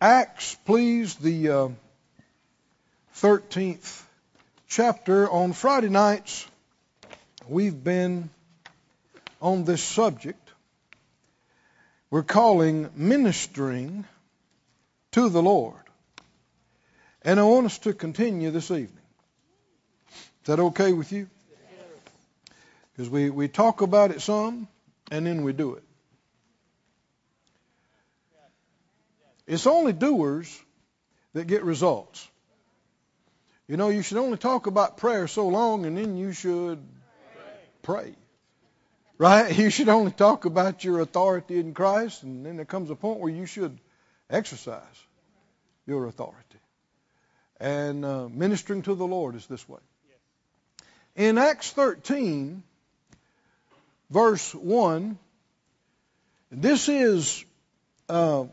Acts, please, the uh, 13th chapter. On Friday nights, we've been on this subject. We're calling ministering to the Lord. And I want us to continue this evening. Is that okay with you? Because we, we talk about it some and then we do it. It's only doers that get results. You know, you should only talk about prayer so long and then you should pray. Right? You should only talk about your authority in Christ and then there comes a point where you should exercise your authority. And uh, ministering to the Lord is this way. In Acts 13, verse 1, this is uh,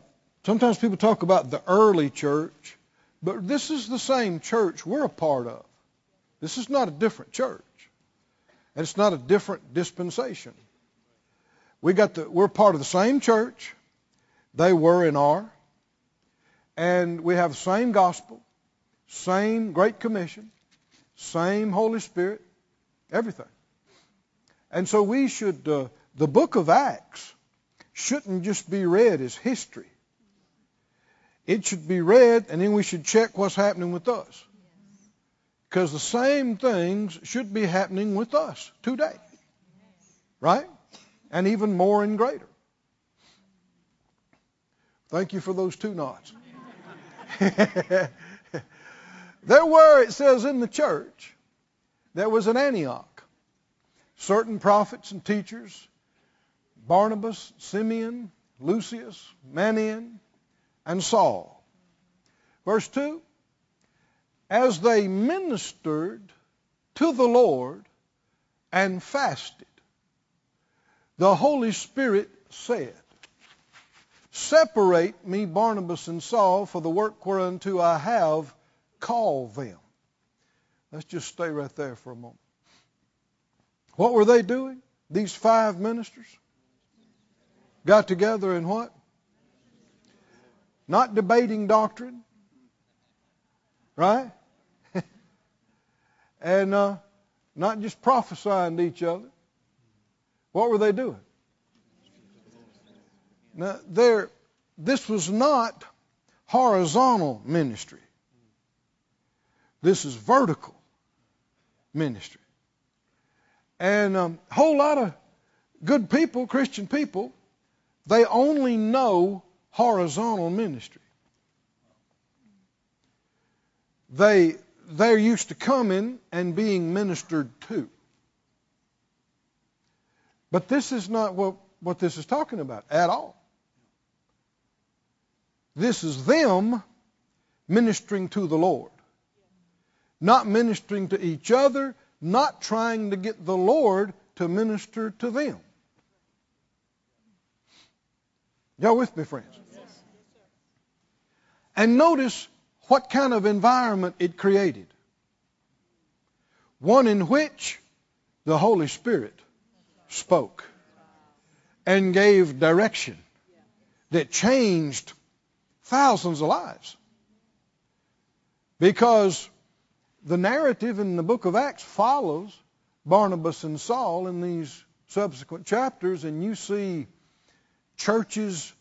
Sometimes people talk about the early church, but this is the same church we're a part of. This is not a different church. And it's not a different dispensation. We got the, we're part of the same church they were and are. And we have the same gospel, same Great Commission, same Holy Spirit, everything. And so we should, uh, the book of Acts shouldn't just be read as history. It should be read, and then we should check what's happening with us. Because the same things should be happening with us today. Right? And even more and greater. Thank you for those two nods. there were, it says in the church, there was an Antioch, certain prophets and teachers, Barnabas, Simeon, Lucius, Manaen, and Saul. Verse 2 As they ministered to the Lord and fasted, the Holy Spirit said, Separate me, Barnabas and Saul, for the work whereunto I have called them. Let's just stay right there for a moment. What were they doing? These five ministers got together and what? Not debating doctrine. Right? and uh, not just prophesying to each other. What were they doing? Now, there, this was not horizontal ministry. This is vertical ministry. And a um, whole lot of good people, Christian people, they only know horizontal ministry. They, they're used to coming and being ministered to. But this is not what, what this is talking about at all. This is them ministering to the Lord. Not ministering to each other, not trying to get the Lord to minister to them. Y'all with me, friends? And notice what kind of environment it created. One in which the Holy Spirit spoke and gave direction that changed thousands of lives. Because the narrative in the book of Acts follows Barnabas and Saul in these subsequent chapters, and you see churches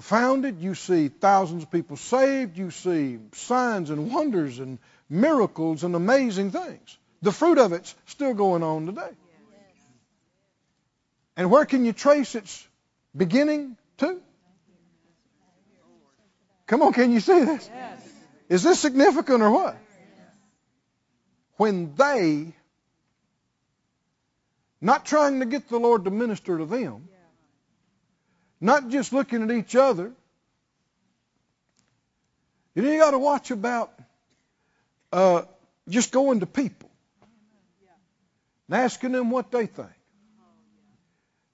founded, you see thousands of people saved, you see signs and wonders and miracles and amazing things. The fruit of it's still going on today. And where can you trace its beginning to? Come on, can you see this? Is this significant or what? When they, not trying to get the Lord to minister to them, not just looking at each other. You know, you got to watch about uh, just going to people and asking them what they think,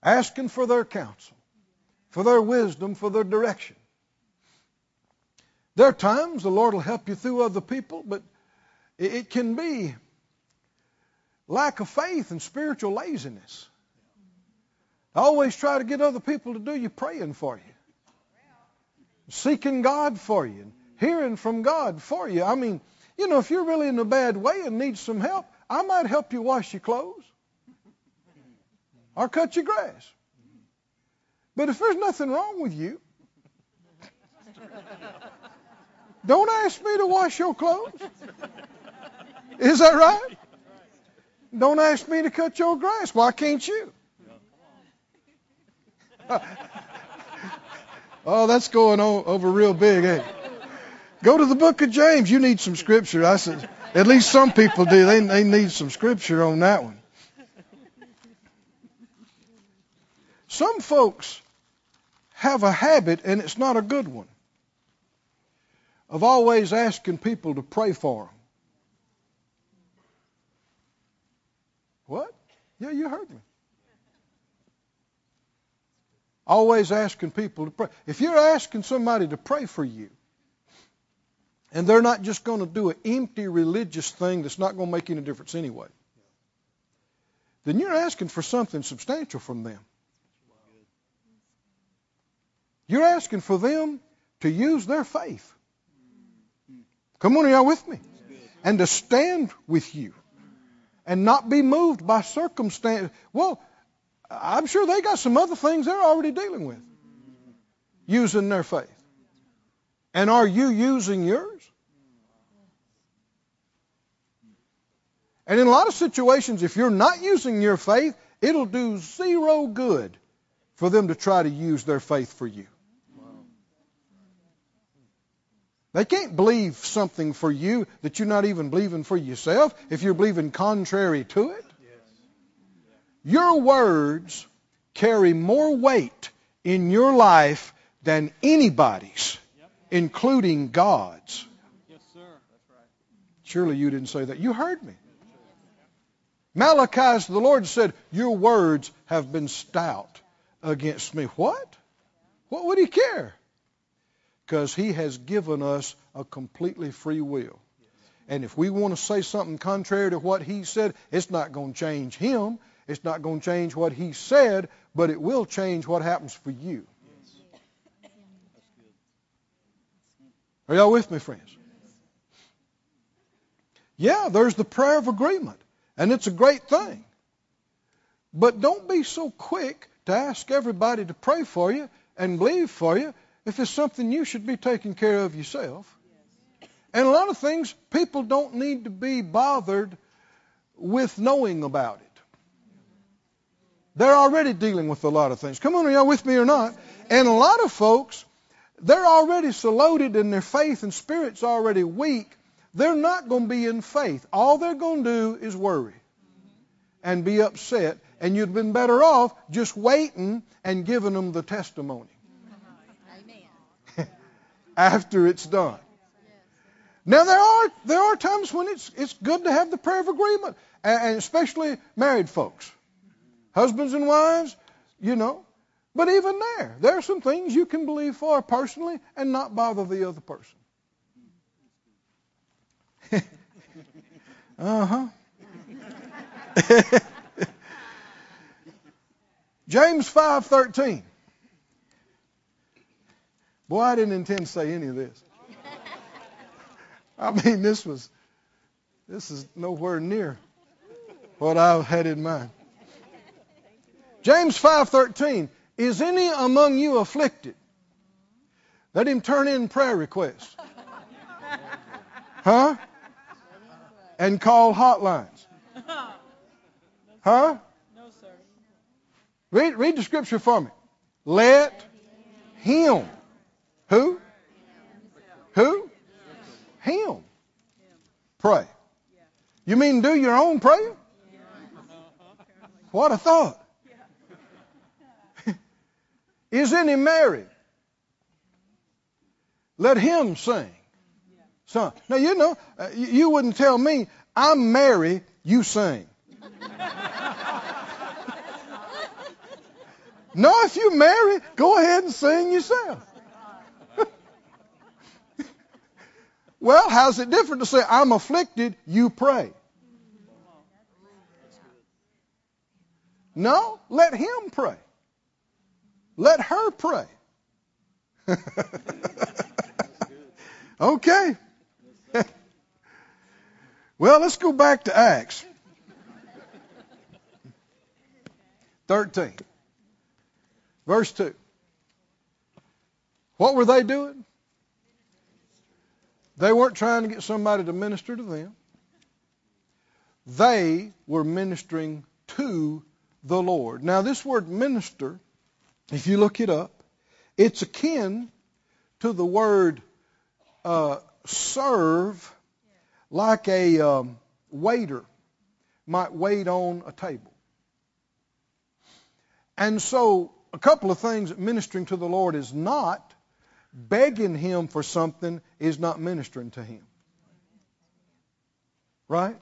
asking for their counsel, for their wisdom, for their direction. There are times the Lord will help you through other people, but it can be lack of faith and spiritual laziness. Always try to get other people to do your praying for you. seeking God for you and hearing from God for you. I mean, you know, if you're really in a bad way and need some help, I might help you wash your clothes or cut your grass. But if there's nothing wrong with you, don't ask me to wash your clothes. Is that right? Don't ask me to cut your grass. Why can't you? oh, that's going over real big, eh? Go to the book of James. You need some scripture. I said, at least some people do. They, they need some scripture on that one. Some folks have a habit, and it's not a good one, of always asking people to pray for them. What? Yeah, you heard me. Always asking people to pray. If you're asking somebody to pray for you, and they're not just going to do an empty religious thing that's not going to make any difference anyway, then you're asking for something substantial from them. You're asking for them to use their faith. Come on, y'all with me? And to stand with you and not be moved by circumstance. Well, I'm sure they got some other things they're already dealing with using their faith. And are you using yours? And in a lot of situations, if you're not using your faith, it'll do zero good for them to try to use their faith for you. They can't believe something for you that you're not even believing for yourself if you're believing contrary to it. Your words carry more weight in your life than anybody's, including God's. Yes, sir. That's right. Surely you didn't say that. You heard me. Malachi, the Lord said, Your words have been stout against me. What? What would he care? because He has given us a completely free will. And if we want to say something contrary to what He said, it's not going to change Him. It's not going to change what He said, but it will change what happens for you. Are y'all with me, friends? Yeah, there's the prayer of agreement, and it's a great thing. But don't be so quick to ask everybody to pray for you and believe for you if it's something you should be taking care of yourself. And a lot of things people don't need to be bothered with knowing about it. They're already dealing with a lot of things. Come on, are y'all with me or not? And a lot of folks, they're already so loaded and their faith and spirit's already weak, they're not going to be in faith. All they're going to do is worry and be upset. And you'd been better off just waiting and giving them the testimony after it's done. Now there are there are times when it's it's good to have the prayer of agreement, and, especially married folks, husbands and wives, you know. But even there, there are some things you can believe for personally and not bother the other person. uh huh. James five thirteen. Boy, I didn't intend to say any of this. I mean, this was, this is nowhere near what I had in mind. James 5:13 Is any among you afflicted? Let him turn in prayer requests. Huh? And call hotlines. Huh? No, sir. Read, read the scripture for me. Let him who? Who? Him. Pray. You mean do your own prayer? What a thought. Is any married? Let him sing. Son. Now, you know, uh, you wouldn't tell me, I'm married, you sing. no, if you merry, go ahead and sing yourself. Well, how's it different to say, I'm afflicted, you pray? No, let him pray. Let her pray. okay. well, let's go back to Acts 13, verse 2. What were they doing? They weren't trying to get somebody to minister to them. They were ministering to the Lord. Now, this word minister, if you look it up, it's akin to the word uh, serve, like a um, waiter might wait on a table. And so, a couple of things ministering to the Lord is not begging Him for something is not ministering to Him. Right?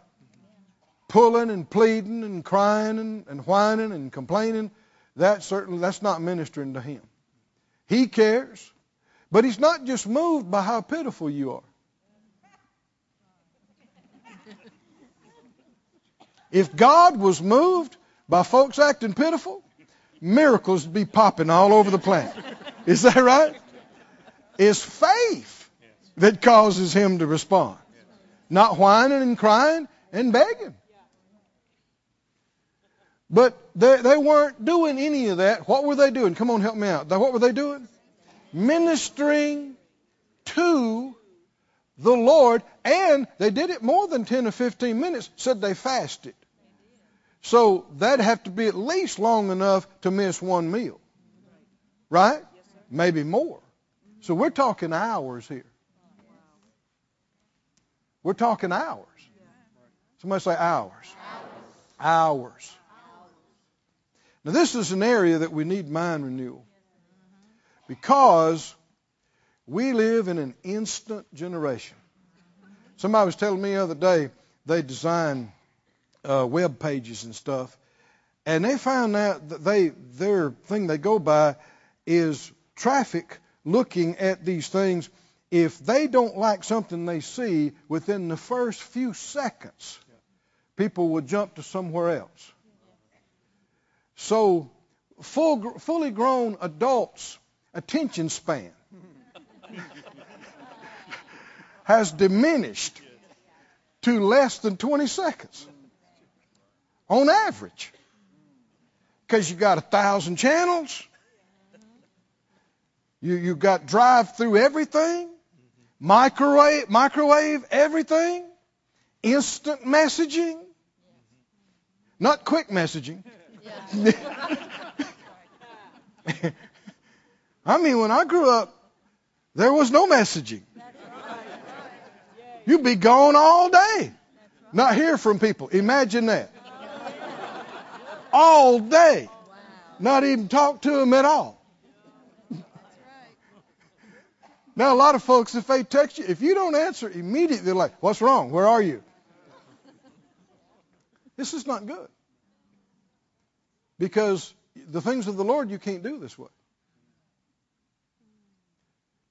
Pulling and pleading and crying and, and whining and complaining, that certainly that's not ministering to Him. He cares, but He's not just moved by how pitiful you are. If God was moved by folks acting pitiful, miracles would be popping all over the planet. Is that right? It's faith that causes him to respond, not whining and crying and begging. But they, they weren't doing any of that. What were they doing? Come on, help me out. What were they doing? Ministering to the Lord, and they did it more than 10 or 15 minutes, said they fasted. So that'd have to be at least long enough to miss one meal. Right? Maybe more. So we're talking hours here. We're talking hours. Somebody say hours. Hours. Now, this is an area that we need mind renewal because we live in an instant generation. Somebody was telling me the other day they design uh, web pages and stuff, and they found out that they their thing they go by is traffic looking at these things, if they don't like something they see within the first few seconds, people will jump to somewhere else. So, full, fully grown adults' attention span has diminished to less than 20 seconds on average. Because you got a thousand channels, you, you got drive through everything, microwave, microwave everything, instant messaging, not quick messaging. I mean, when I grew up, there was no messaging. You'd be gone all day, not hear from people. Imagine that. All day, not even talk to them at all. Now, a lot of folks, if they text you, if you don't answer immediately, they're like, What's wrong? Where are you? This is not good. Because the things of the Lord you can't do this way.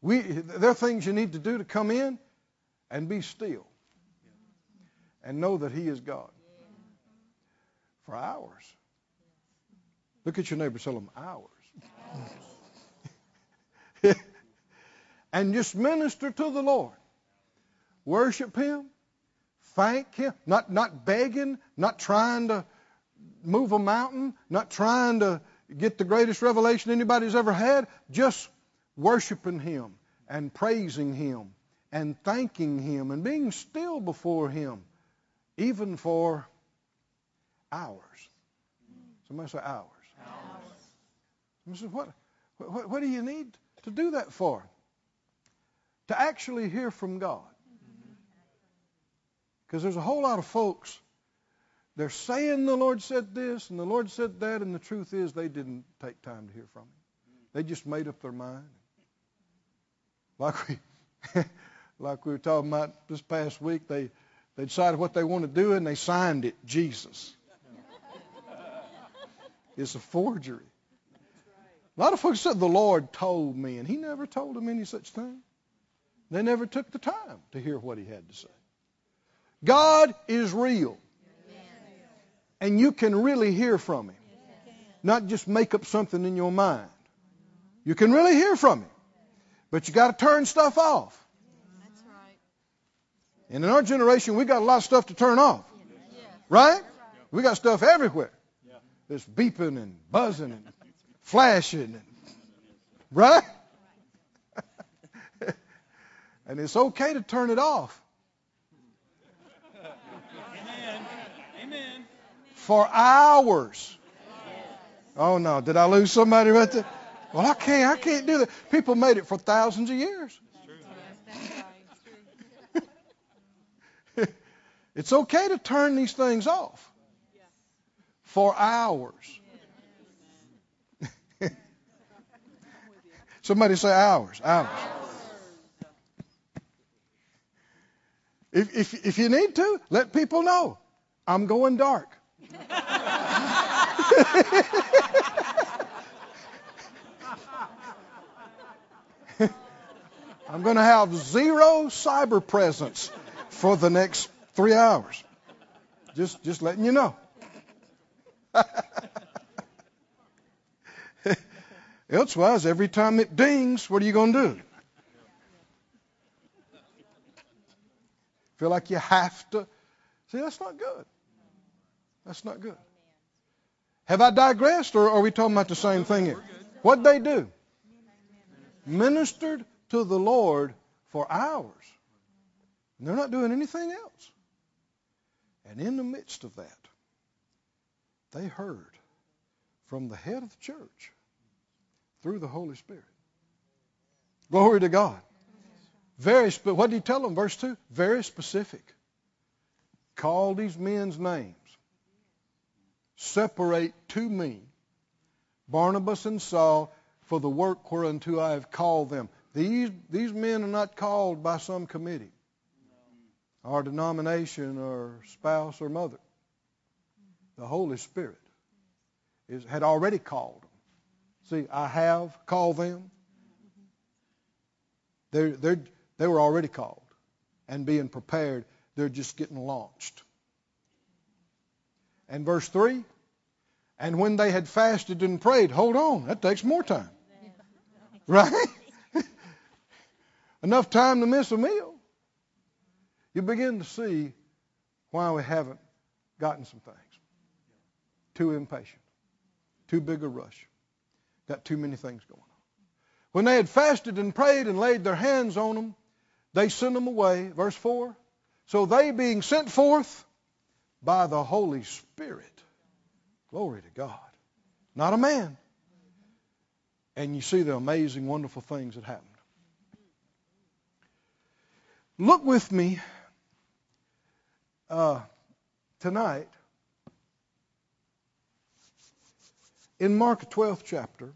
We, there are things you need to do to come in and be still and know that He is God for hours. Look at your neighbor, tell them hours. and just minister to the Lord. Worship Him. Thank Him. Not, not begging, not trying to move a mountain, not trying to get the greatest revelation anybody's ever had. Just worshiping Him and praising Him and thanking Him and being still before Him, even for hours. Somebody say hours. Hours. Say, what, what, what do you need to do that for? to actually hear from God. Because there's a whole lot of folks, they're saying the Lord said this and the Lord said that, and the truth is they didn't take time to hear from Him. They just made up their mind. Like we, like we were talking about this past week, they, they decided what they want to do and they signed it Jesus. It's a forgery. A lot of folks said the Lord told me, and He never told them any such thing. They never took the time to hear what he had to say. God is real. And you can really hear from him. Not just make up something in your mind. You can really hear from him. But you got to turn stuff off. That's. And in our generation, we got a lot of stuff to turn off. Right? We got stuff everywhere. It's beeping and buzzing and flashing. And, right? and it's okay to turn it off. Amen. Amen. For hours. Oh no, did I lose somebody? Well, I can't. I can't do that. People made it for thousands of years. It's okay to turn these things off for hours. Somebody say hours. Hours. If, if, if you need to, let people know. I'm going dark. I'm going to have zero cyber presence for the next three hours. Just, just letting you know. Elsewise, every time it dings, what are you going to do? Feel like you have to. See, that's not good. That's not good. Have I digressed, or are we talking about the same thing here? What'd they do? Ministered to the Lord for hours. And they're not doing anything else. And in the midst of that, they heard from the head of the church through the Holy Spirit. Glory to God. Very spe- what did he tell them? Verse 2 very specific. Call these men's names. Separate to me Barnabas and Saul for the work whereunto I have called them. These, these men are not called by some committee, or denomination, or spouse, or mother. The Holy Spirit is, had already called them. See, I have called them. They're, they're, they were already called and being prepared. They're just getting launched. And verse 3 And when they had fasted and prayed, hold on, that takes more time. Right? Enough time to miss a meal. You begin to see why we haven't gotten some things. Too impatient, too big a rush, got too many things going on. When they had fasted and prayed and laid their hands on them, they sent them away. Verse 4 So they, being sent forth by the Holy Spirit, glory to God, not a man. And you see the amazing, wonderful things that happened. Look with me uh, tonight in Mark 12th chapter.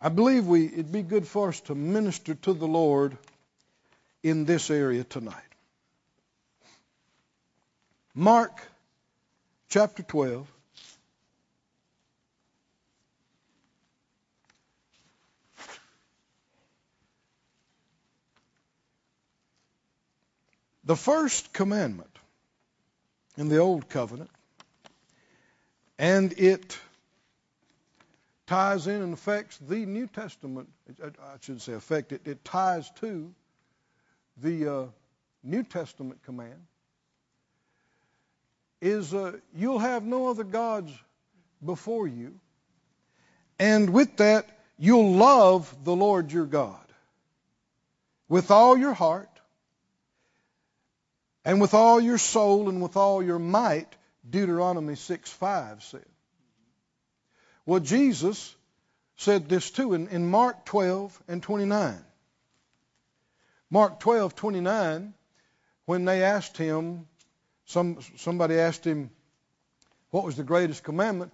I believe we it'd be good for us to minister to the Lord in this area tonight. Mark chapter 12. The first commandment in the Old Covenant, and it ties in and affects the New Testament. I shouldn't say affect it. It ties to the uh, New Testament command. Is uh, you'll have no other gods before you, and with that you'll love the Lord your God with all your heart and with all your soul and with all your might, Deuteronomy 6 5 said. Well, Jesus said this too in, in Mark 12 and 29. Mark 12, 29, when they asked him, some, somebody asked him, what was the greatest commandment?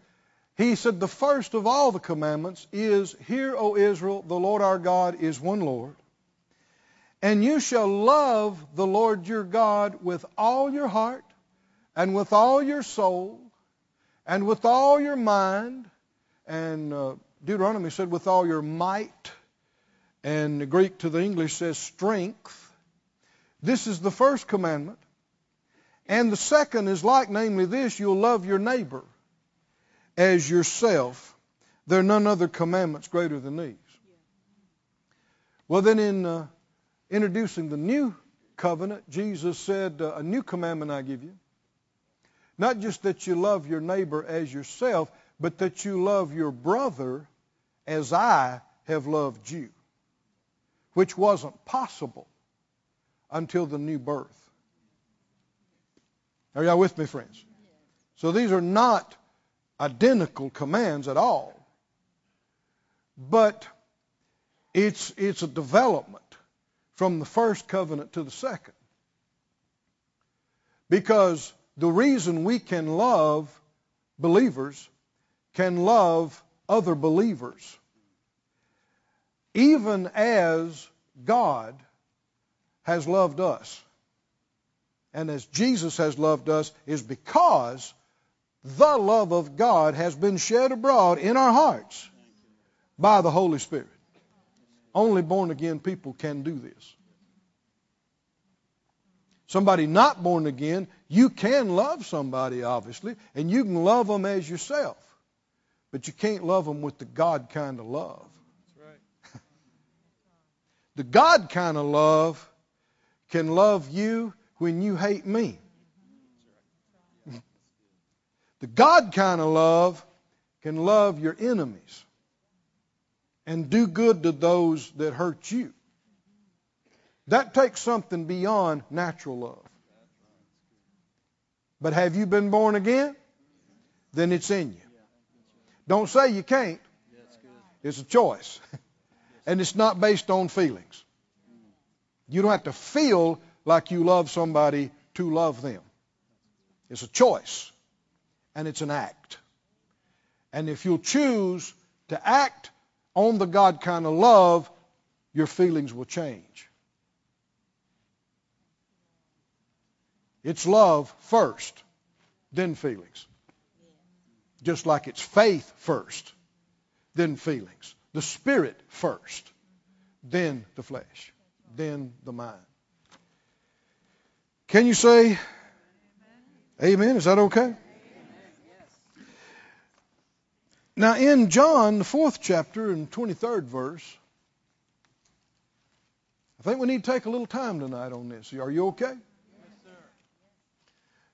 He said, the first of all the commandments is, Hear, O Israel, the Lord our God is one Lord. And you shall love the Lord your God with all your heart, and with all your soul, and with all your mind. And uh, Deuteronomy said, with all your might. And the Greek to the English says strength. This is the first commandment. And the second is like, namely, this you'll love your neighbor as yourself. There are none other commandments greater than these. Well, then, in uh, introducing the new covenant, Jesus said, uh, A new commandment I give you. Not just that you love your neighbor as yourself, but that you love your brother as I have loved you, which wasn't possible until the new birth. Are y'all with me, friends? So these are not identical commands at all. But it's, it's a development from the first covenant to the second. Because the reason we can love believers can love other believers, even as God has loved us and as Jesus has loved us, is because the love of God has been shed abroad in our hearts by the Holy Spirit. Only born again people can do this. Somebody not born again, you can love somebody, obviously, and you can love them as yourself. But you can't love them with the God kind of love. The God kind of love can love you when you hate me. The God kind of love can love your enemies and do good to those that hurt you. That takes something beyond natural love. But have you been born again? Then it's in you. Don't say you can't. It's a choice. And it's not based on feelings. You don't have to feel like you love somebody to love them. It's a choice and it's an act. And if you'll choose to act on the God kind of love, your feelings will change. It's love first, then feelings. Just like it's faith first, then feelings. The spirit first, then the flesh, then the mind. Can you say amen? Is that okay? Now, in John, the fourth chapter and 23rd verse, I think we need to take a little time tonight on this. Are you okay?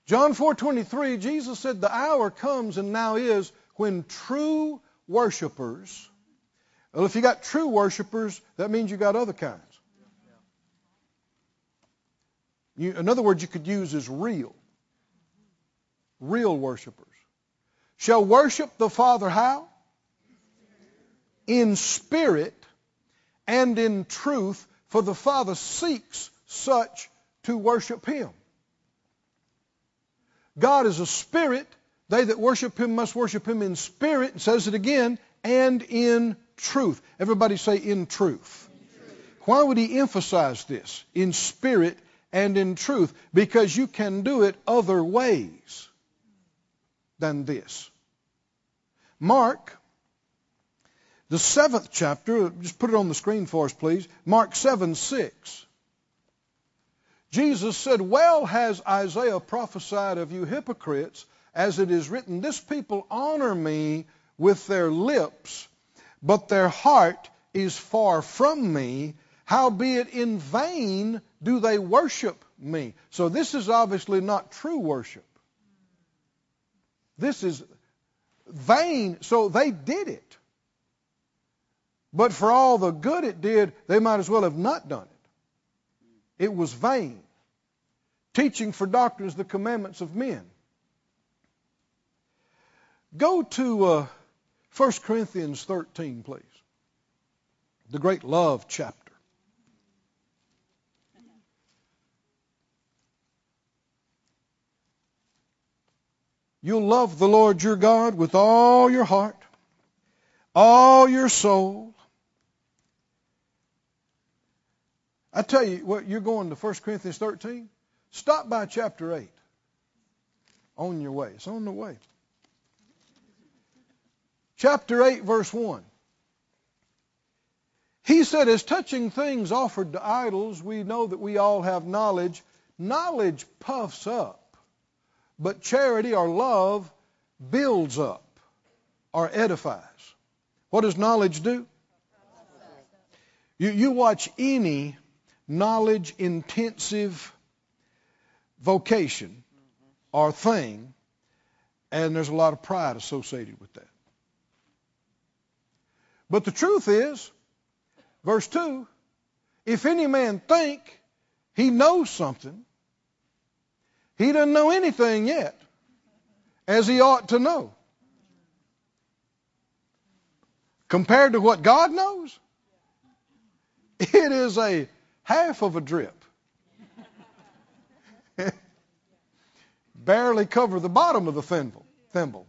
John 4:23 Jesus said the hour comes and now is when true worshipers well if you got true worshipers that means you got other kinds you, in other words, you could use is real. Real worshipers. Shall worship the Father how? In spirit and in truth, for the Father seeks such to worship Him. God is a spirit. They that worship Him must worship Him in spirit, and says it again, and in truth. Everybody say in truth. in truth. Why would He emphasize this? In spirit and in truth because you can do it other ways than this. Mark, the seventh chapter, just put it on the screen for us, please. Mark 7 6. Jesus said, Well has Isaiah prophesied of you hypocrites, as it is written, This people honor me with their lips, but their heart is far from me. Howbeit in vain do they worship me? So this is obviously not true worship. This is vain. So they did it. But for all the good it did, they might as well have not done it. It was vain. Teaching for doctrines the commandments of men. Go to uh, 1 Corinthians 13, please. The great love chapter. You'll love the Lord your God with all your heart, all your soul. I tell you what, you're going to 1 Corinthians 13. Stop by chapter 8 on your way. It's on the way. Chapter 8, verse 1. He said, As touching things offered to idols, we know that we all have knowledge. Knowledge puffs up but charity or love builds up or edifies. What does knowledge do? You, you watch any knowledge intensive vocation or thing, and there's a lot of pride associated with that. But the truth is, verse 2 if any man think he knows something, he doesn't know anything yet as he ought to know. Compared to what God knows, it is a half of a drip. Barely cover the bottom of the thimble. thimble.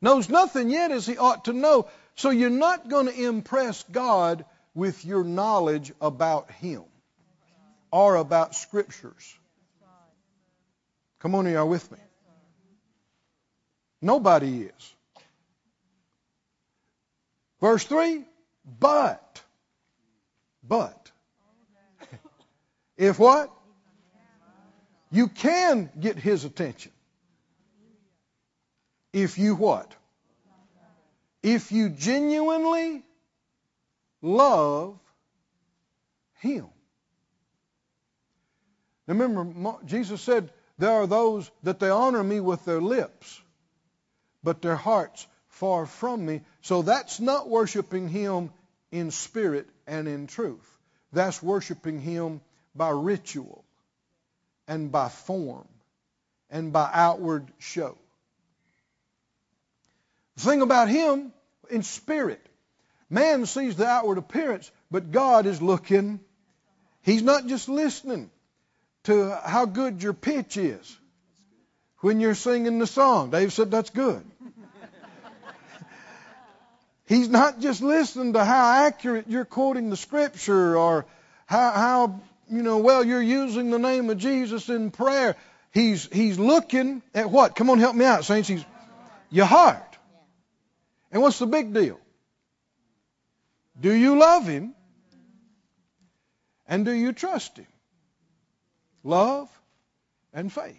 Knows nothing yet as he ought to know. So you're not going to impress God with your knowledge about him or about scriptures. Come on, are you with me? Nobody is. Verse 3 But, but, if what? You can get his attention. If you what? If you genuinely love him. Remember, Jesus said, There are those that they honor me with their lips, but their hearts far from me. So that's not worshiping him in spirit and in truth. That's worshiping him by ritual and by form and by outward show. The thing about him in spirit, man sees the outward appearance, but God is looking. He's not just listening to how good your pitch is when you're singing the song. Dave said that's good. He's not just listening to how accurate you're quoting the scripture or how, how you know well you're using the name of Jesus in prayer. He's he's looking at what? Come on, help me out, saints. He's your heart. And what's the big deal? Do you love him? And do you trust him? Love and faith.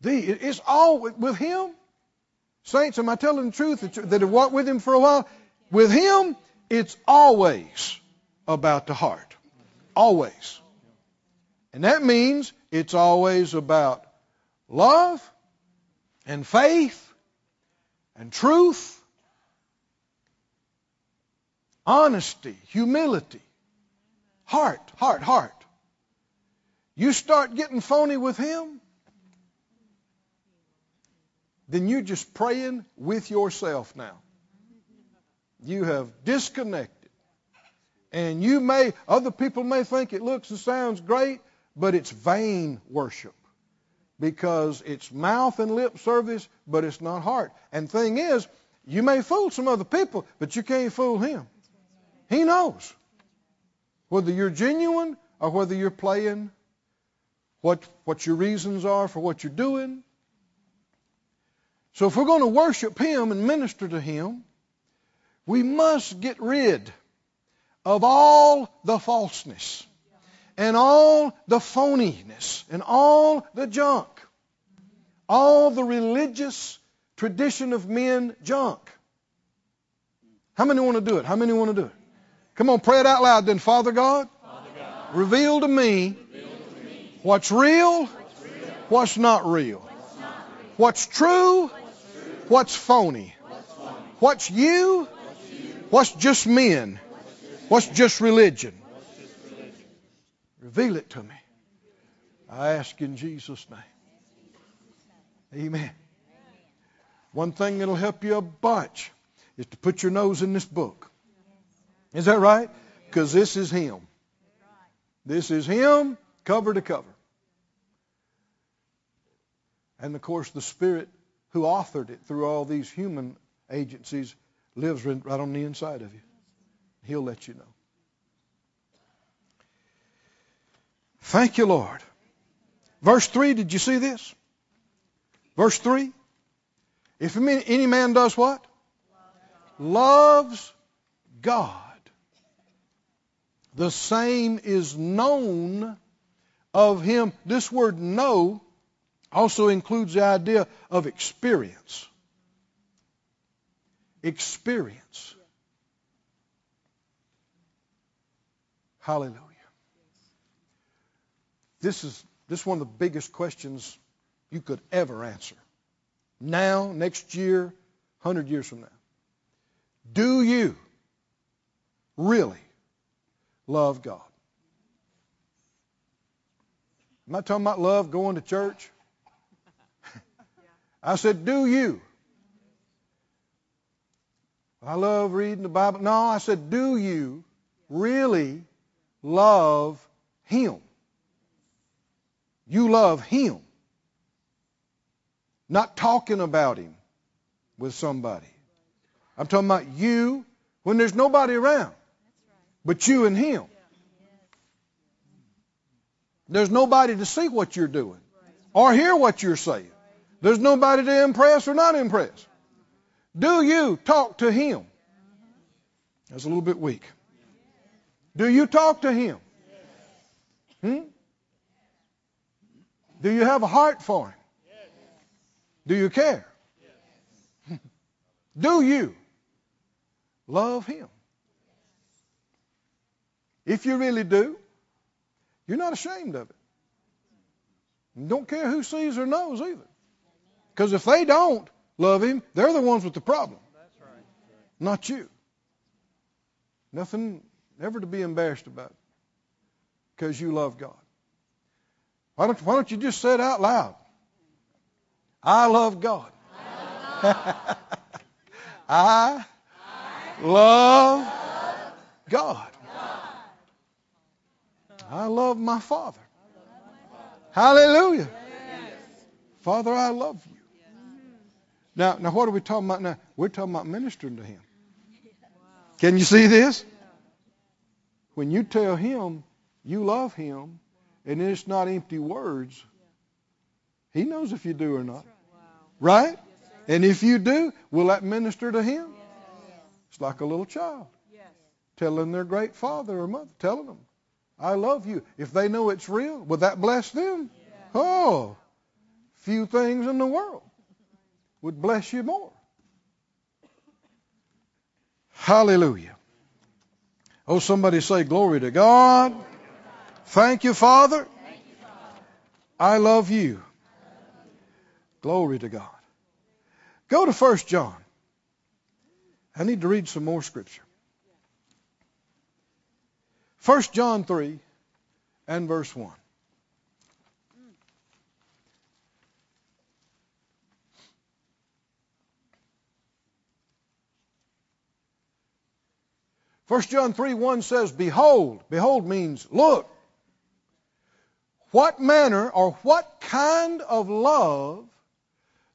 The, it's all with him. Saints, am I telling the truth that, have walked with him for a while? With him, it's always about the heart. Always. And that means it's always about love and faith and truth, honesty, humility, heart, heart, heart. You start getting phony with him, then you're just praying with yourself now. You have disconnected. And you may, other people may think it looks and sounds great, but it's vain worship because it's mouth and lip service, but it's not heart. And thing is, you may fool some other people, but you can't fool him. He knows whether you're genuine or whether you're playing, what what your reasons are for what you're doing. So if we're going to worship him and minister to him, we must get rid of all the falseness and all the phoniness and all the junk, all the religious tradition of men junk. How many want to do it? How many want to do it? Come on, pray it out loud then. Father God, Father God reveal, to me, reveal to me what's real, what's, not real, what's, true, what's, phony, what's, you, what's just men, what's just religion. Reveal it to me. I ask in Jesus' name. Amen. One thing that'll help you a bunch is to put your nose in this book. Is that right? Because this is Him. This is Him cover to cover. And of course, the Spirit who authored it through all these human agencies lives right on the inside of you. He'll let you know. Thank you, Lord. Verse 3, did you see this? Verse 3. If any man does what? Loves God. The same is known of him. This word know also includes the idea of experience. Experience. Hallelujah. This is this is one of the biggest questions you could ever answer. Now, next year, 100 years from now. Do you really love God? I'm not talking about love going to church. I said, do you? I love reading the Bible. No, I said, do you really love Him? You love Him. Not talking about Him with somebody. I'm talking about you when there's nobody around but you and Him. There's nobody to see what you're doing or hear what you're saying. There's nobody to impress or not impress. Do you talk to Him? That's a little bit weak. Do you talk to Him? Hmm? Do you have a heart for Him? Do you care? Do you love Him? If you really do, you're not ashamed of it. And don't care who sees or knows either. Because if they don't love Him, they're the ones with the problem. Not you. Nothing ever to be embarrassed about because you love God. Why don't, why don't you just say it out loud? I love God. I love God. I love my Father. Hallelujah. Father, I love you. Now, now what are we talking about now? We're talking about ministering to Him. Can you see this? When you tell Him you love Him, and it's not empty words, He knows if you do or not. Right? And if you do, will that minister to Him? It's like a little child telling their great father or mother, telling them, I love you. If they know it's real, will that bless them? Oh, few things in the world would bless you more. Hallelujah. Oh, somebody say, Glory to God. Thank you, Father. I love you. Glory to God. Go to 1 John. I need to read some more scripture. 1 John 3 and verse 1. First John 3 1 says, Behold, behold means look. What manner or what kind of love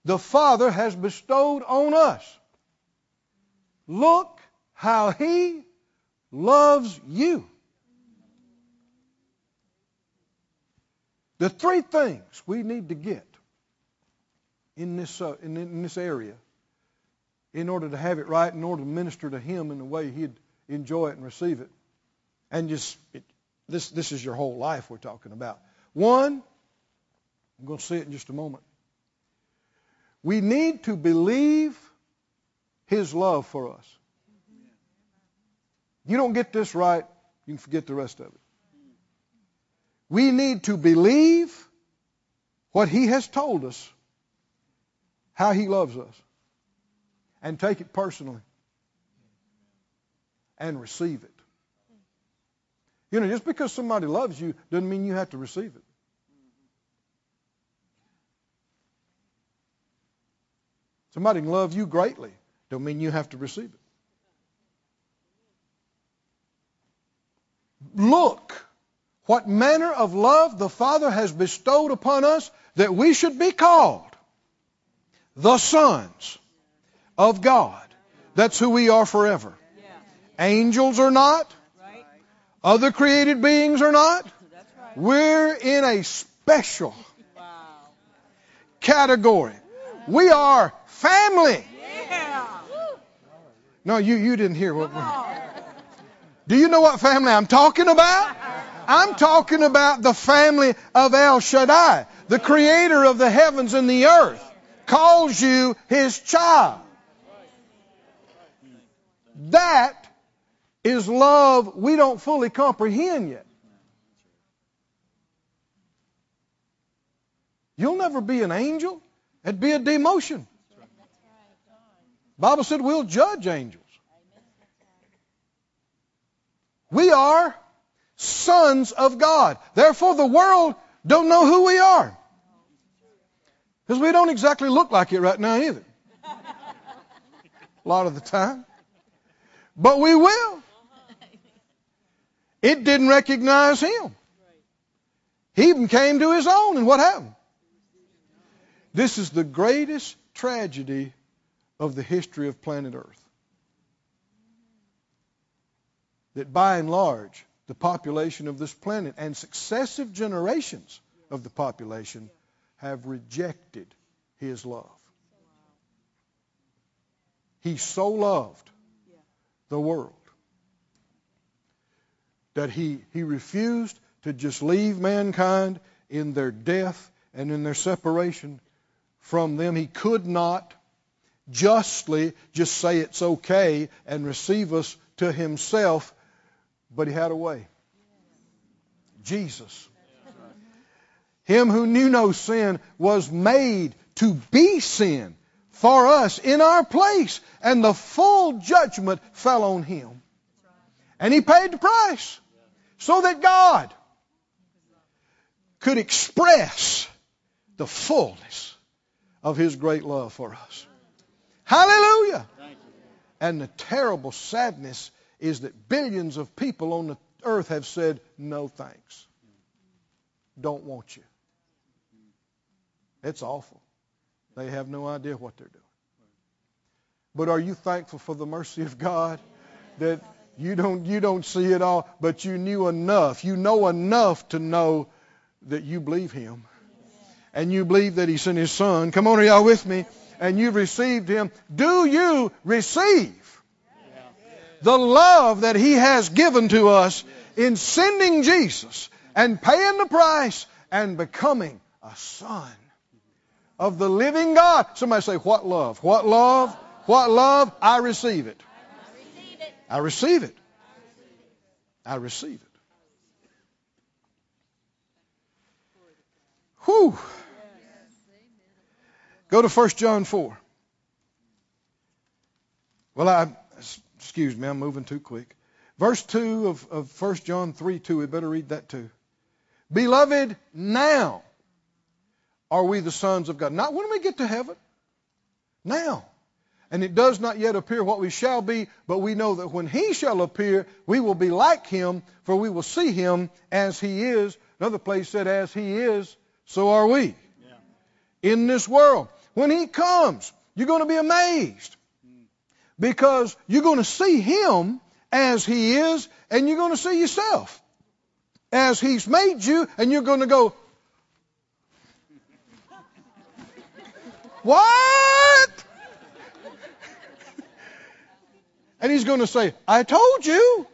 the Father has bestowed on us. Look how He loves you. The three things we need to get in this, uh, in, in this area in order to have it right, in order to minister to Him in the way He'd enjoy it and receive it. And just, it, this, this is your whole life we're talking about. One, I'm going to see it in just a moment. We need to believe His love for us. You don't get this right, you can forget the rest of it. We need to believe what He has told us, how He loves us, and take it personally and receive it. You know, just because somebody loves you doesn't mean you have to receive it. Somebody can love you greatly, don't mean you have to receive it. Look what manner of love the Father has bestowed upon us that we should be called the sons of God. That's who we are forever. Angels are not. Other created beings are not. We're in a special category. We are family. No, you, you didn't hear what. Do you know what family I'm talking about? I'm talking about the family of El Shaddai, the creator of the heavens and the earth, calls you his child. That is love we don't fully comprehend yet. You'll never be an angel. It'd be a demotion. Bible said we'll judge angels. We are sons of God. Therefore, the world don't know who we are. Because we don't exactly look like it right now either. A lot of the time. But we will. It didn't recognize him. He even came to his own, and what happened? This is the greatest tragedy of the history of planet Earth. That by and large, the population of this planet and successive generations of the population have rejected his love. He so loved the world that he, he refused to just leave mankind in their death and in their separation from them. He could not justly just say it's okay and receive us to himself, but he had a way. Jesus. Him who knew no sin was made to be sin for us in our place, and the full judgment fell on him. And he paid the price so that God could express the fullness of his great love for us. Hallelujah. And the terrible sadness is that billions of people on the earth have said, no thanks. Don't want you. It's awful. They have no idea what they're doing. But are you thankful for the mercy of God that you don't you don't see it all, but you knew enough. You know enough to know that you believe him. And you believe that he sent his son. Come on, are y'all with me? And you've received him. Do you receive the love that he has given to us in sending Jesus and paying the price and becoming a son of the living God. Somebody say, What love? What love? What love? I receive it. I receive it. I receive it. Whew. Go to 1 John 4. Well, I, excuse me, I'm moving too quick. Verse 2 of, of 1 John 3 2, we better read that too. Beloved, now are we the sons of God. Not when we get to heaven. Now. And it does not yet appear what we shall be, but we know that when he shall appear, we will be like him, for we will see him as he is. Another place said, as he is, so are we. Yeah. In this world. When he comes, you're going to be amazed. Because you're going to see him as he is, and you're going to see yourself as he's made you, and you're going to go, What? And he's going to say, I told you.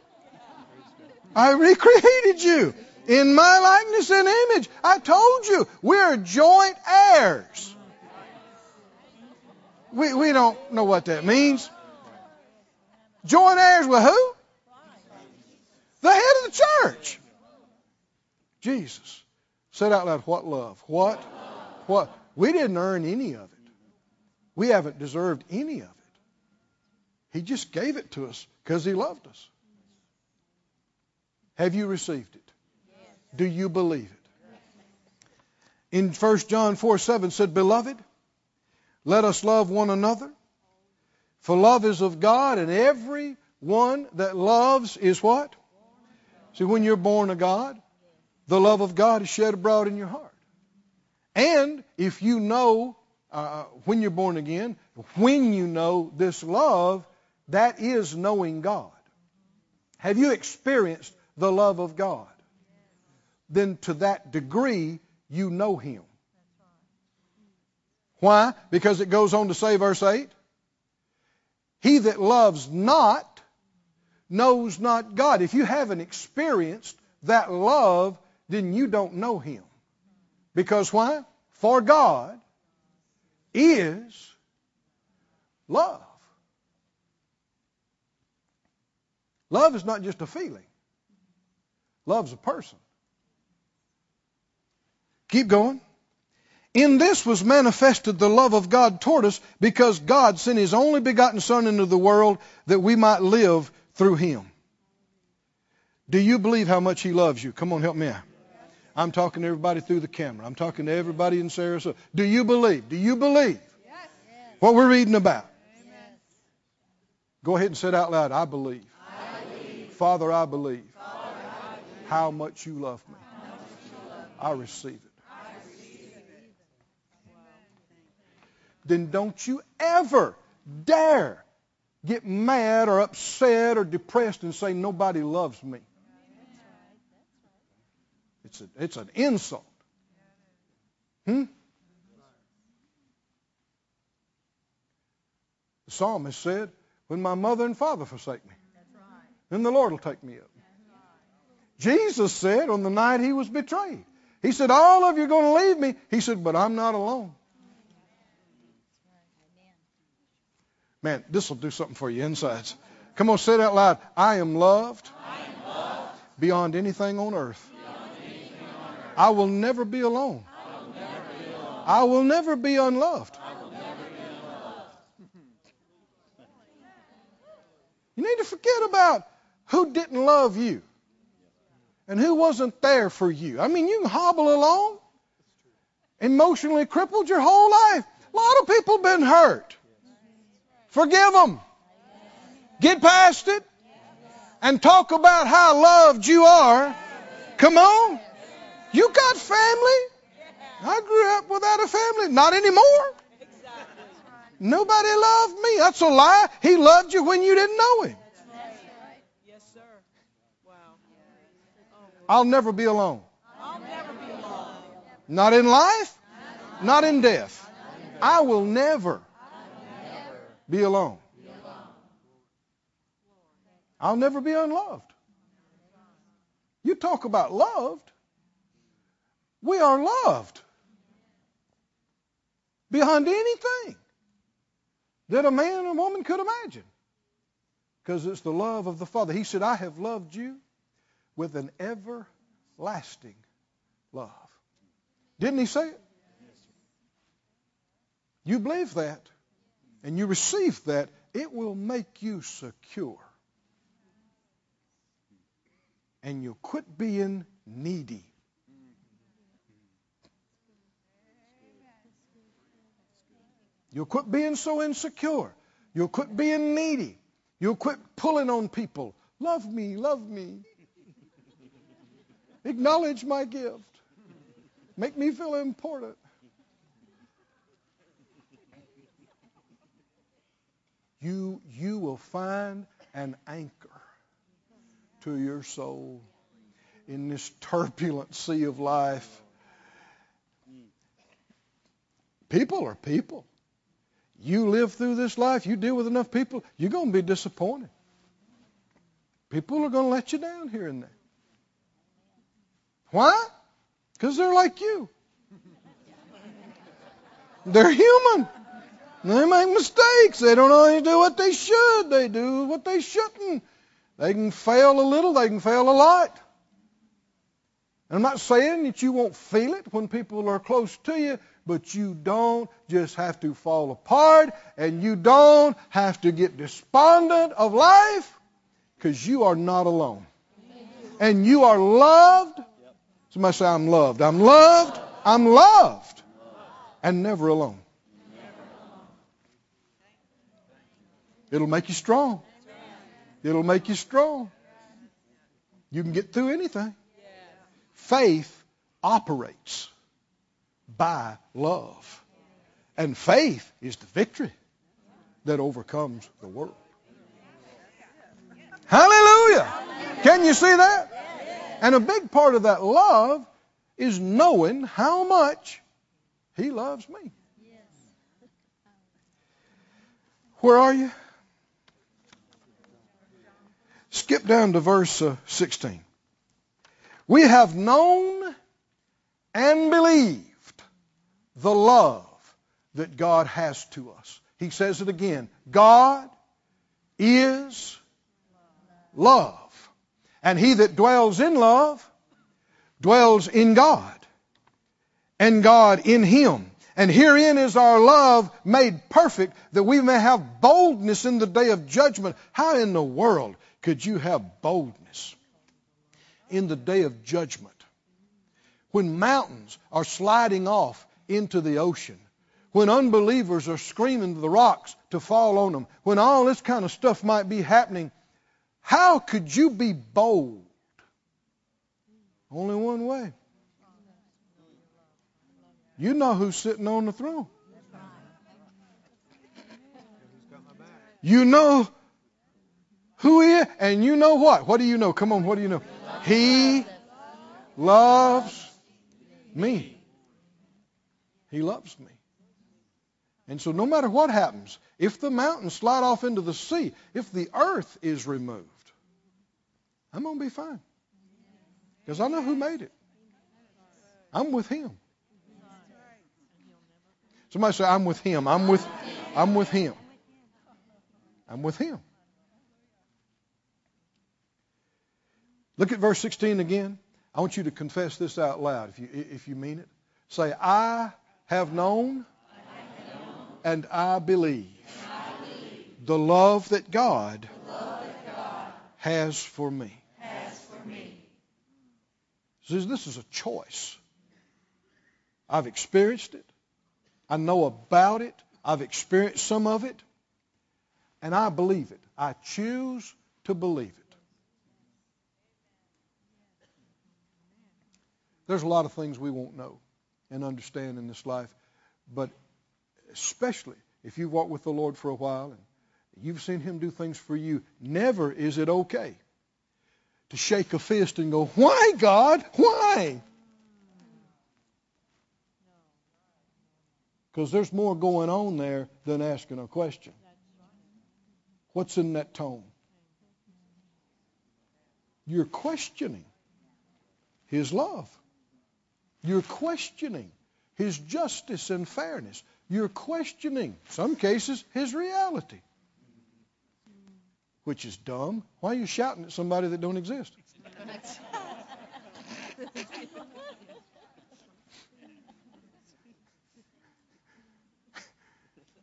I recreated you in my likeness and image. I told you. We're joint heirs. We, we don't know what that means. Joint heirs with who? The head of the church. Jesus. Said out loud, what love? What? What? We didn't earn any of it. We haven't deserved any of it. He just gave it to us because He loved us. Have you received it? Do you believe it? In 1 John 4 7 said, Beloved, let us love one another. For love is of God, and every one that loves is what? See, when you're born of God, the love of God is shed abroad in your heart. And if you know uh, when you're born again, when you know this love, that is knowing God. Have you experienced the love of God? Then to that degree, you know Him. Why? Because it goes on to say, verse 8, He that loves not knows not God. If you haven't experienced that love, then you don't know Him. Because why? For God is love. Love is not just a feeling. Love's a person. Keep going. In this was manifested the love of God toward us because God sent his only begotten Son into the world that we might live through him. Do you believe how much he loves you? Come on, help me out. I'm talking to everybody through the camera. I'm talking to everybody in Sarasota. Do you believe? Do you believe what we're reading about? Go ahead and say it out loud. I believe. Father, I believe how much you love me. I receive it. Then don't you ever dare get mad or upset or depressed and say nobody loves me. It's, a, it's an insult. Hmm? The psalmist said, When my mother and father forsake me, then the Lord will take me up. Jesus said on the night he was betrayed, He said, All of you are going to leave me. He said, But I'm not alone. Man, this will do something for your insides. Come on, say it out loud. I am loved, I am loved beyond anything on earth. beyond anything on earth. I will never be alone. I will never be unloved. You need to forget about who didn't love you and who wasn't there for you. I mean, you can hobble along, emotionally crippled your whole life. A lot of people been hurt. Forgive them. Get past it and talk about how loved you are. Come on. You got family. I grew up without a family. Not anymore. Nobody loved me. That's a lie. He loved you when you didn't know him. Yes, sir. Wow. I'll never be alone. Be alone. Not in life, not in death. I will never be alone. I'll never be unloved. You talk about loved. We are loved beyond anything that a man or woman could imagine. Because it's the love of the Father. He said, I have loved you with an everlasting love. Didn't he say it? You believe that and you receive that, it will make you secure. And you'll quit being needy. You'll quit being so insecure. You'll quit being needy. You'll quit pulling on people. Love me, love me. Acknowledge my gift. Make me feel important. You, you will find an anchor to your soul in this turbulent sea of life. People are people. You live through this life, you deal with enough people, you're going to be disappointed. People are going to let you down here and there. Why? Because they're like you. They're human. They make mistakes. They don't always do what they should. They do what they shouldn't. They can fail a little. They can fail a lot. And I'm not saying that you won't feel it when people are close to you, but you don't just have to fall apart and you don't have to get despondent of life because you are not alone. And you are loved. Somebody say, I'm loved. I'm loved. I'm loved. And never alone. It'll make you strong. It'll make you strong. You can get through anything. Faith operates by love. And faith is the victory that overcomes the world. Hallelujah. Can you see that? And a big part of that love is knowing how much He loves me. Where are you? Skip down to verse uh, 16. We have known and believed the love that God has to us. He says it again God is love. And he that dwells in love dwells in God, and God in him. And herein is our love made perfect, that we may have boldness in the day of judgment. How in the world could you have boldness in the day of judgment? When mountains are sliding off into the ocean, when unbelievers are screaming to the rocks to fall on them, when all this kind of stuff might be happening, how could you be bold? Only one way. You know who's sitting on the throne. You know who he is, and you know what? What do you know? Come on, what do you know? He loves me. He loves me. And so, no matter what happens, if the mountains slide off into the sea, if the earth is removed, I'm going to be fine. Because I know who made it. I'm with him. Somebody say, I'm with him. I'm with I'm with him. I'm with him. Look at verse 16 again. I want you to confess this out loud if you if you mean it. Say, I have known and I believe the love that God has for me. See, this is a choice. I've experienced it. I know about it. I've experienced some of it. And I believe it. I choose to believe it. There's a lot of things we won't know and understand in this life, but especially if you've walked with the Lord for a while and you've seen Him do things for you, never is it okay to shake a fist and go, Why, God? Why? Because there's more going on there than asking a question. What's in that tone? You're questioning His love. You're questioning His justice and fairness. You're questioning, some cases, His reality. Which is dumb. Why are you shouting at somebody that don't exist?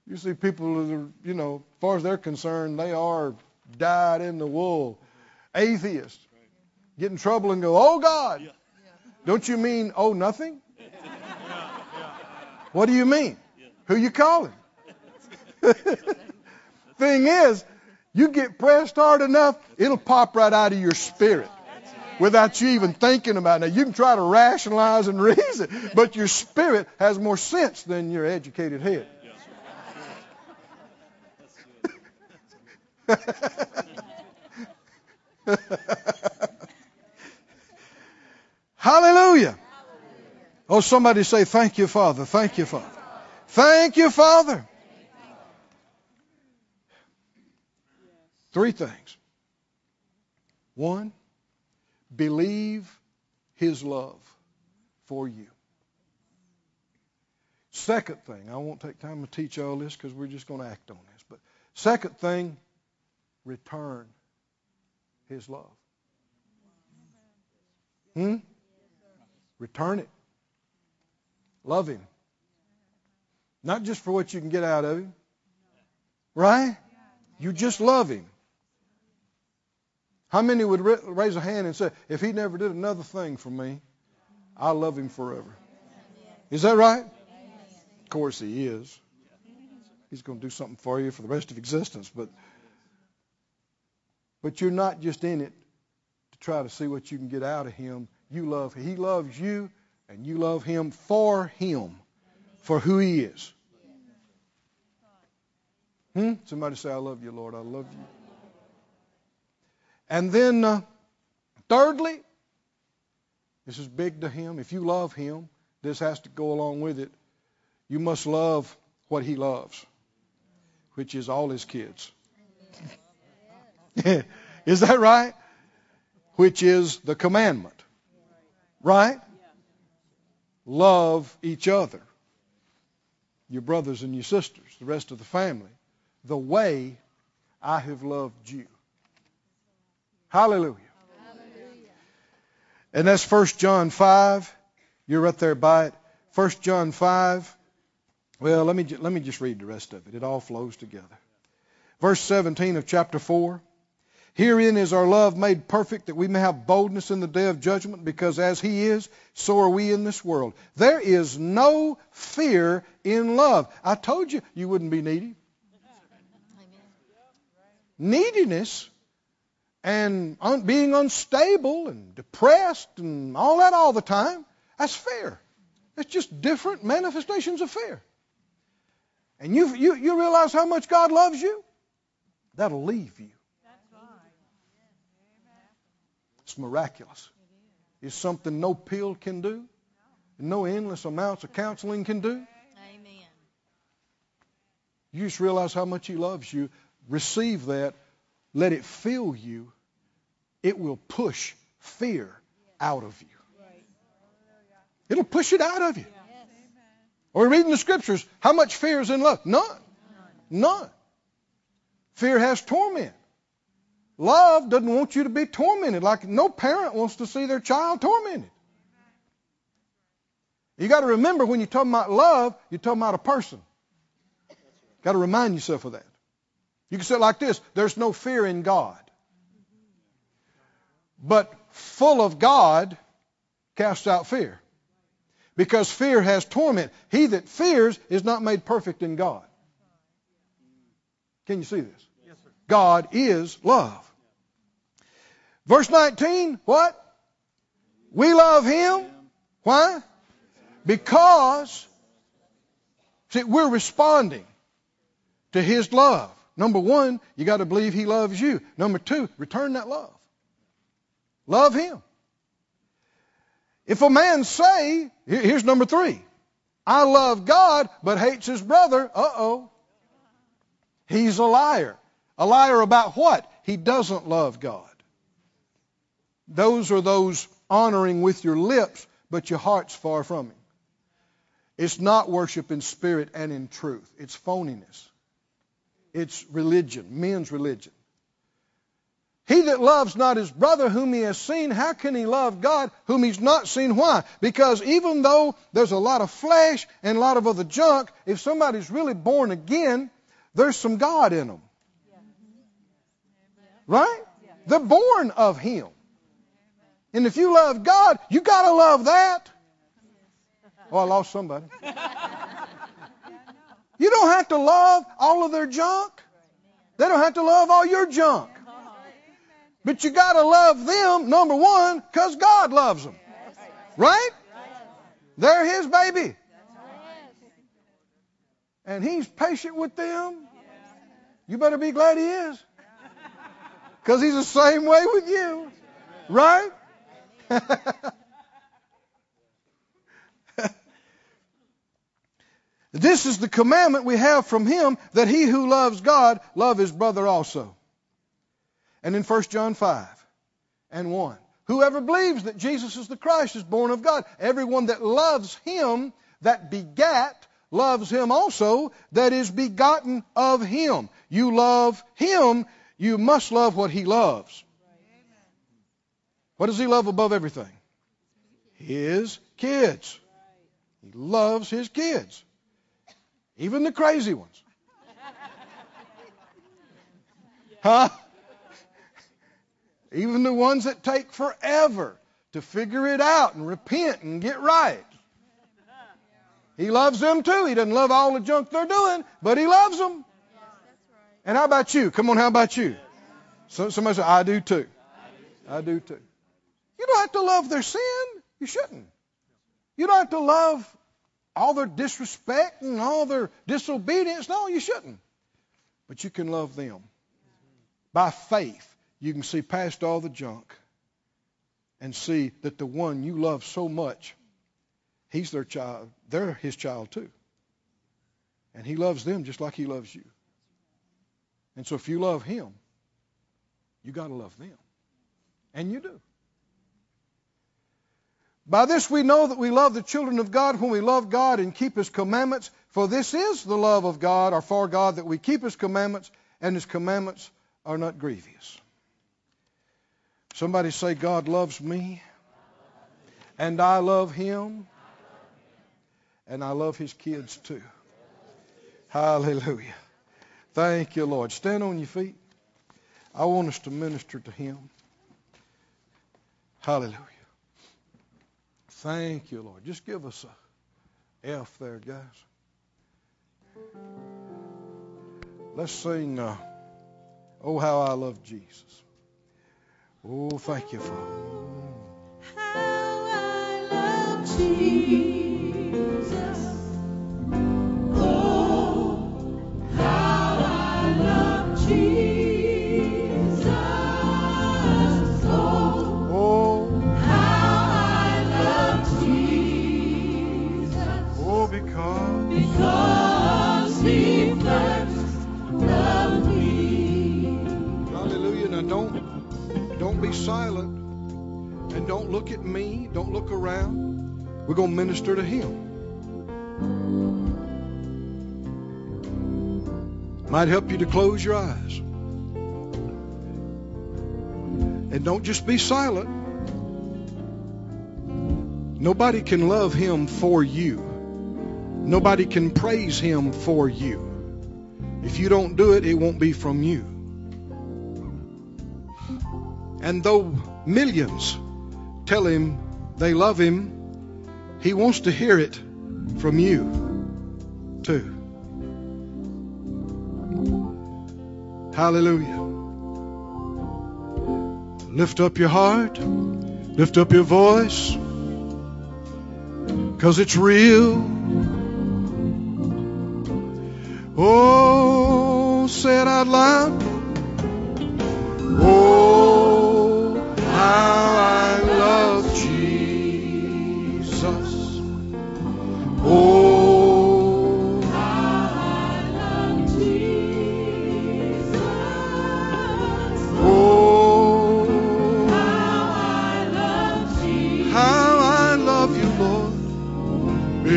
You see people, that are, you know, as far as they're concerned, they are dyed in the wool, atheists. Get in trouble and go, oh God. Don't you mean, oh nothing? What do you mean? Who you calling? Thing is, you get pressed hard enough, it'll pop right out of your spirit without you even thinking about it. Now, you can try to rationalize and reason, but your spirit has more sense than your educated head. Hallelujah. Oh, somebody say, Thank you, Father. Thank you, Father. Thank you, Father. Three things. One, believe His love for you. Second thing, I won't take time to teach all this because we're just going to act on this. But second thing, return His love. Hmm? Return it. Love Him. Not just for what you can get out of Him. Right? You just love Him. How many would raise a hand and say, if He never did another thing for me, I love Him forever? Is that right? Of course He is. He's going to do something for you for the rest of existence, but but you're not just in it to try to see what you can get out of him. You love He loves you and you love him for him, for who he is. Hmm? Somebody say, I love you, Lord. I love you. And then, uh, thirdly, this is big to him. If you love him, this has to go along with it. You must love what he loves, which is all his kids. is that right? Which is the commandment. Right? Love each other, your brothers and your sisters, the rest of the family, the way I have loved you. Hallelujah. And that's 1 John 5. You're right there by it. 1 John 5. Well, let me, let me just read the rest of it. It all flows together. Verse 17 of chapter 4. Herein is our love made perfect, that we may have boldness in the day of judgment, because as He is, so are we in this world. There is no fear in love. I told you you wouldn't be needy. Neediness and being unstable and depressed and all that all the time, that's fear. It's just different manifestations of fear. And you, you, you realize how much God loves you? That'll leave you. It's miraculous. It's something no pill can do, no endless amounts of counseling can do. Amen. You just realize how much He loves you. Receive that. Let it fill you. It will push fear out of you. It'll push it out of you. Or reading the scriptures, how much fear is in love? None. None. Fear has torment. Love doesn't want you to be tormented. Like no parent wants to see their child tormented. You got to remember when you're talking about love, you're talking about a person. Got to remind yourself of that. You can say it like this there's no fear in God. But full of God casts out fear. Because fear has torment. He that fears is not made perfect in God. Can you see this? God is love. Verse 19, what? We love Him. Why? Because, see, we're responding to His love. Number one, you got to believe He loves you. Number two, return that love. Love Him. If a man say, here's number three, I love God but hates his brother, uh oh. He's a liar. A liar about what? He doesn't love God. Those are those honoring with your lips, but your heart's far from Him. It's not worship in spirit and in truth. It's phoniness. It's religion, men's religion. He that loves not his brother whom he has seen, how can he love God whom he's not seen? Why? Because even though there's a lot of flesh and a lot of other junk, if somebody's really born again, there's some God in them. Right? They're born of Him. And if you love God, you got to love that. Oh, I lost somebody. You don't have to love all of their junk. They don't have to love all your junk. But you got to love them, number one, because God loves them. Right? They're His baby. And He's patient with them. You better be glad He is. Because He's the same way with you. Right? this is the commandment we have from Him that he who loves God love his brother also. And in 1 John 5 and 1. Whoever believes that Jesus is the Christ is born of God. Everyone that loves him that begat loves him also that is begotten of him. You love him, you must love what he loves. What does he love above everything? His kids. He loves his kids. Even the crazy ones. Huh? Even the ones that take forever to figure it out and repent and get right. He loves them too. He doesn't love all the junk they're doing, but he loves them. And how about you? Come on, how about you? So, somebody say, I do too. I do too. You don't have to love their sin. You shouldn't. You don't have to love all their disrespect and all their disobedience. No, you shouldn't. But you can love them. By faith, you can see past all the junk and see that the one you love so much, he's their child. They're his child too. And he loves them just like he loves you. And so if you love him, you got to love them. And you do. By this we know that we love the children of God when we love God and keep His commandments. For this is the love of God or for God that we keep His commandments, and His commandments are not grievous. Somebody say, God loves me, and I love him, and I love his kids too. Hallelujah. Thank you, Lord. Stand on your feet. I want us to minister to him. Hallelujah. Thank you, Lord. Just give us a F there, guys. Let's sing, uh, Oh, How I Love Jesus. Oh, thank you, Father. How I love Jesus. Look at me. Don't look around. We're going to minister to him. Might help you to close your eyes. And don't just be silent. Nobody can love him for you. Nobody can praise him for you. If you don't do it, it won't be from you. And though millions tell him they love him, he wants to hear it from you too. Hallelujah. Lift up your heart, lift up your voice, because it's real. Oh, say it out loud. Oh,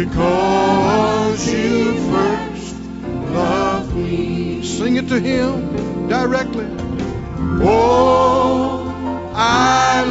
because you first loved me. Sing it to Him directly. Oh, I